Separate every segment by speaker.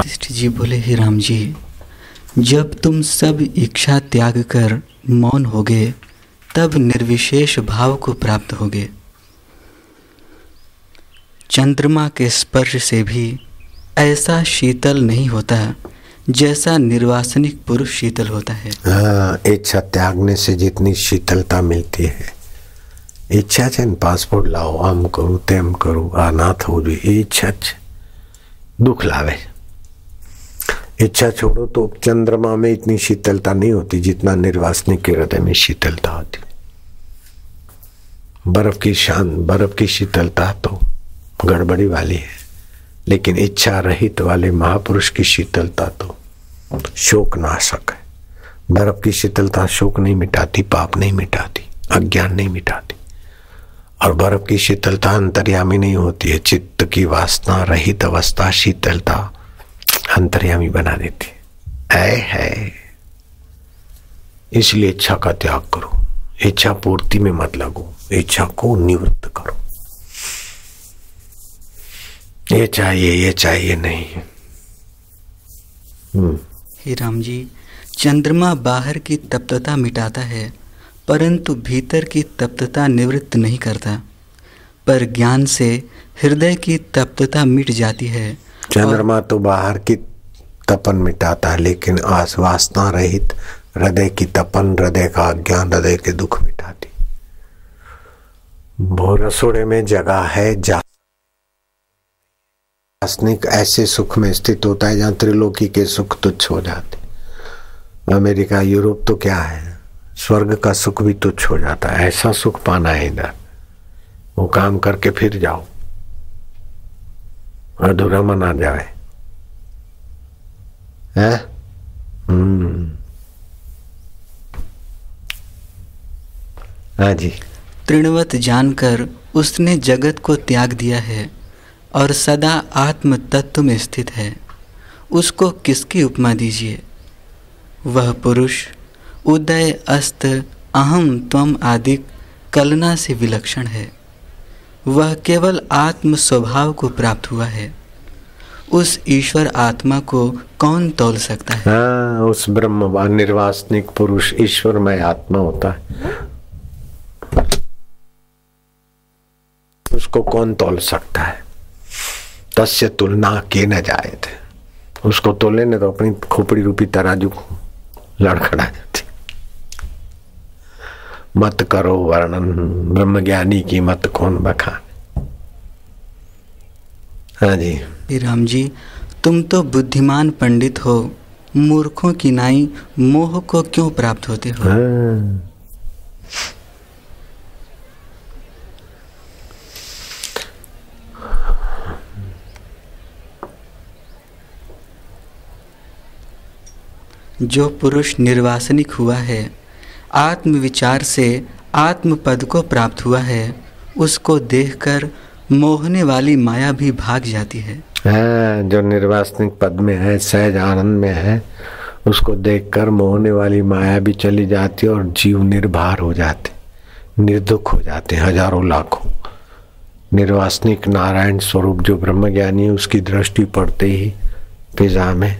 Speaker 1: वशिष्ठ जी बोले, ही राम जी, जब तुम सब इच्छा त्याग कर मौन हो गए तब निर्विशेष भाव को प्राप्त हो गए चंद्रमा के स्पर्श से भी ऐसा शीतल नहीं होता, जैसा निर्वासनिक पुरुष शीतल होता है।
Speaker 2: हाँ इच्छा त्यागने से जितनी शीतलता मिलती है, इच्छा छे पासपोर्ट लाओ, आम करूँ, तेम करूँ, अनाथ हो जो इच्छा दुख लावे। इच्छा छोड़ो तो चंद्रमा में इतनी शीतलता नहीं होती जितना निर्वासनिक के हृदय में शीतलता होती। बर्फ़ की शान, बर्फ़ की शीतलता तो गड़बड़ी वाली है, लेकिन इच्छा रहित वाले महापुरुष की शीतलता तो शोक नाशक है। बर्फ़ की शीतलता शोक नहीं मिटाती, पाप नहीं मिटाती, अज्ञान नहीं मिटाती। और बर्फ़ की शीतलता अंतर्यामी नहीं होती है, चित्त की वासना, रहित अवस्था, शीतलता अंतर्यामी बना देती। है है इसलिए इच्छा का त्याग करो। इच्छा पूर्ति में मत लगो। इच्छा को निवृत्त करो। ये चाहिए ये चाहिए नहीं हम्म।
Speaker 1: हे राम जी चंद्रमा बाहर की तप्तता मिटाता है परंतु भीतर की तप्तता निवृत्त नहीं करता। पर ज्ञान से हृदय की तप्तता मिट जाती है।
Speaker 2: चंद्रमा तो बाहर की तपन मिटाता है, लेकिन आस वासना रहित हृदय की तपन, हृदय का अज्ञान हृदय के दुख मिटाती। वो रसोड़े में जगह है, जा ऐसे सुख में स्थित होता है जहाँ त्रिलोकी के सुख तुच्छ हो जाते अमेरिका, यूरोप तो क्या है? स्वर्ग का सुख भी तुच्छ हो जाता है। ऐसा सुख पाना है इधर। वो काम करके फिर जाओ। अधूरा मना जाए। है? हम्म। हाँ जी।
Speaker 1: तृणवत जानकर उसने जगत को त्याग दिया है और सदा आत्म तत्व में स्थित है। उसको किसकी उपमा दीजिए? वह पुरुष, उदय, अस्त, अहम, त्वम आदि कलना से विलक्षण है। वह केवल आत्म स्वभाव को प्राप्त हुआ है। उस ईश्वर आत्मा को कौन तोल सकता है?
Speaker 2: हाँ उस ब्रह्म निर्वासनिक पुरुष ईश्वरमय आत्मा होता है। उसको कौन तोल सकता है? तस्य तुलना के न जाए थे। उसको तोले ने तो अपनी खोपड़ी रूपी तराजू को लड़खड़ा जाती मत करो वर्णन ब्रह्म ज्ञानी की मत कौन बखान। हाँ जी
Speaker 1: राम जी तुम तो बुद्धिमान पंडित हो मूर्खों की नाई मोह को क्यों प्राप्त होते हो
Speaker 2: हाँ।
Speaker 1: जो पुरुष निर्वासनिक हुआ है आत्मविचार से आत्म पद को प्राप्त हुआ है उसको देखकर मोहने वाली माया भी भाग जाती है।
Speaker 2: है, जो निर्वासनिक पद में है, सहज आनंद में है, उसको देखकर मोहने वाली माया भी चली जाती है और जीव निर्भर हो जाते, निर्दुख हो जाते हज़ारों लाखों। निर्वासनिक नारायण स्वरूप जो ब्रह्मज्ञानी है, उसकी दृष्टि पड़ते ही फिजा में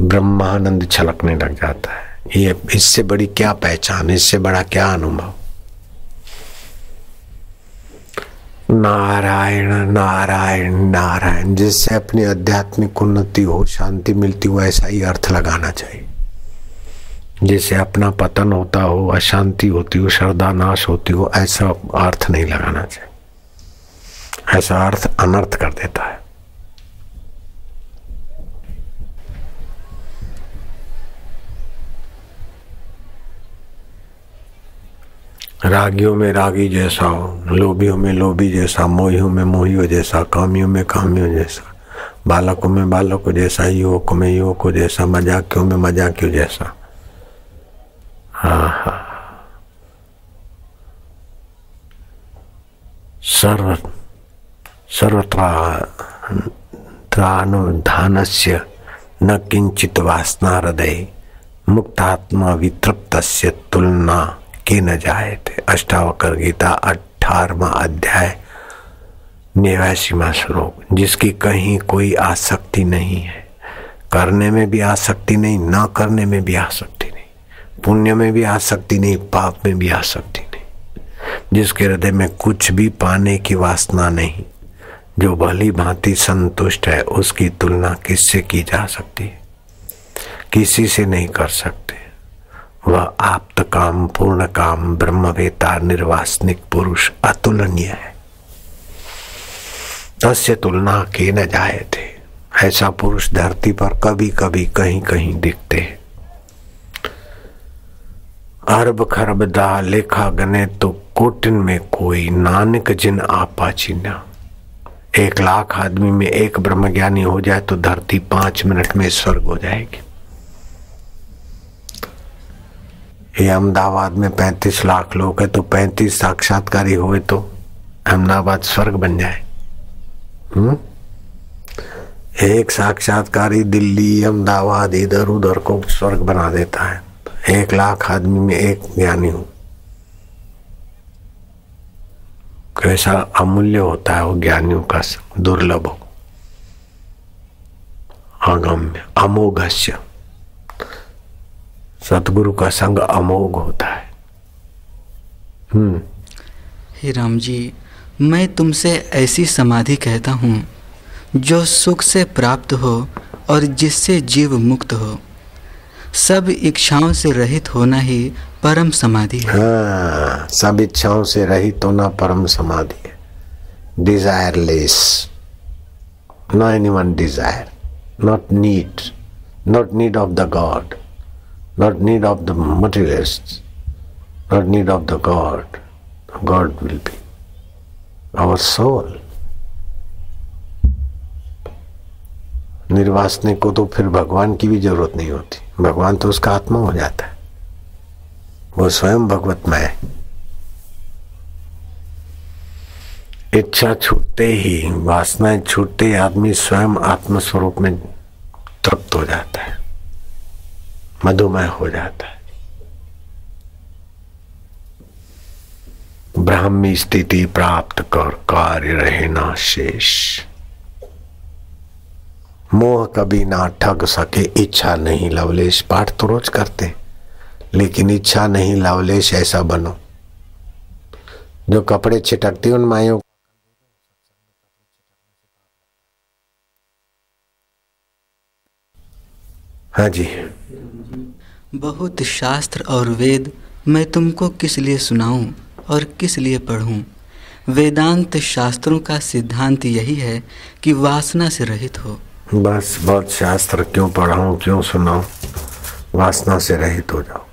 Speaker 2: ब्रह्मानंद छलकने लग जाता है। ये, इससे बड़ी क्या पहचान, इससे बड़ा क्या अनुभव? नारायण नारायण नारायण। जिससे अपनी आध्यात्मिक उन्नति हो, शांति मिलती हो, ऐसा ही अर्थ लगाना चाहिए। जिससे अपना पतन होता हो, अशांति होती हो, श्रद्धा नाश होती हो, ऐसा अर्थ नहीं लगाना चाहिए। ऐसा अर्थ अनर्थ कर देता है। रागियों में रागी जैसा लोभियों में लोभी जैसा, मोहियों में मोहियों जैसा, कामियों में कामियों जैसा, बालकों में बालकों जैसा, युवकों में युवकों जैसा, मजाकियों में मजाकियों जैसा। हाँ हाँ सर्व सर्वत्रानुधानस्य न किंचित वासना हृदय मुक्तात्मा वितृप्त तुलना। के न जाए थे। अष्टावकर गीता अठारवा अध्याय निवासीमा श्लोक, जिसकी कहीं कोई आसक्ति नहीं है। करने में भी आसक्ति नहीं, न करने में भी आसक्ति नहीं। पुण्य में भी आसक्ति नहीं, पाप में भी आसक्ति नहीं। जिसके हृदय में कुछ भी पाने की वासना नहीं, जो भली भांति संतुष्ट है, उसकी तुलना किससे की जा सकती है? किसी से नहीं कर सकते। वह आप्त काम, पूर्ण काम, ब्रह्मवेता, निर्वासनिक पुरुष अतुलनीय है। तस्य तुलना के न जाए थे। ऐसा पुरुष धरती पर कभी कभी कहीं कहीं दिखते। हैं अरब खरब दा लेखा गने तो कोटिन में कोई नानक जिन आपा चिन्हा। एक लाख आदमी में एक ब्रह्मज्ञानी हो जाए तो धरती पाँच मिनट में स्वर्ग हो जाएगी। ये अहमदाबाद में पैंतीस लाख लोग है तो पैंतीस साक्षात्कारी हुए तो अहमदाबाद स्वर्ग बन जाए। हुँ? एक साक्षात्कारी दिल्ली, अहमदाबाद, इधर उधर को स्वर्ग बना देता है। एक लाख आदमी में एक ज्ञानी हो। कैसा अमूल्य होता है वो ज्ञानियों का दुर्लभ हो। अगम्य अमोघस्य। सतगुरु का संग अमोघ होता है।
Speaker 1: हम्म। हे राम जी मैं तुमसे ऐसी समाधि कहता हूँ जो सुख से प्राप्त हो और जिससे जीव मुक्त हो। सब इच्छाओं से रहित होना ही परम समाधि है।
Speaker 2: हाँ, सब इच्छाओं से रहित होना परम समाधि है। Desireless no any one desire not need not need of the God not need of the materialists, not need of the God. God will be our soul. निर्वासने को तो फिर भगवान की भी ज़रूरत नहीं होती। भगवान तो उसका आत्मा हो जाता है। वो स्वयं भगवतमय है। इच्छा छूटते ही वासनाएँ छूटते ही आदमी स्वयं आत्म स्वरूप में तृप्त हो जाता है। मधुमेह हो जाता है। ब्राह्मी स्थिति प्राप्त कर कार्य रहे ना शेष। मोह कभी ना ठग सके, इच्छा नहीं लवलेश पाठ तो रोज करते, लेकिन इच्छा नहीं लवलेश ऐसा बनो, जो कपड़े छिटकती उन माइयों हाँ जी।
Speaker 1: बहुत शास्त्र और वेद मैं तुमको किस लिए सुनाऊं और किस लिए पढ़ूं? वेदांत शास्त्रों का सिद्धांत यही है कि वासना से रहित हो।
Speaker 2: बस बहुत शास्त्र क्यों पढ़ाऊं, क्यों सुनाऊं? वासना से रहित हो जाओ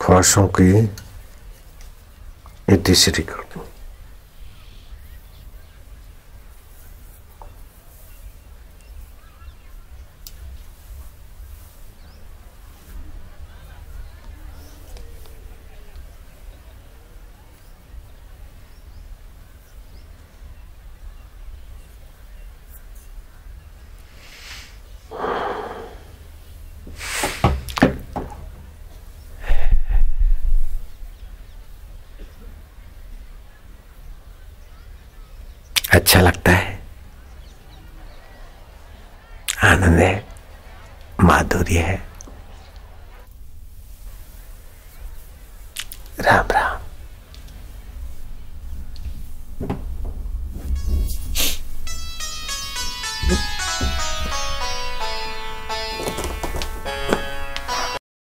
Speaker 2: ख्वाहिशों की इतिश्री कर दूँ अच्छा लगता है। आनंद है माधुर्य है। राम राम।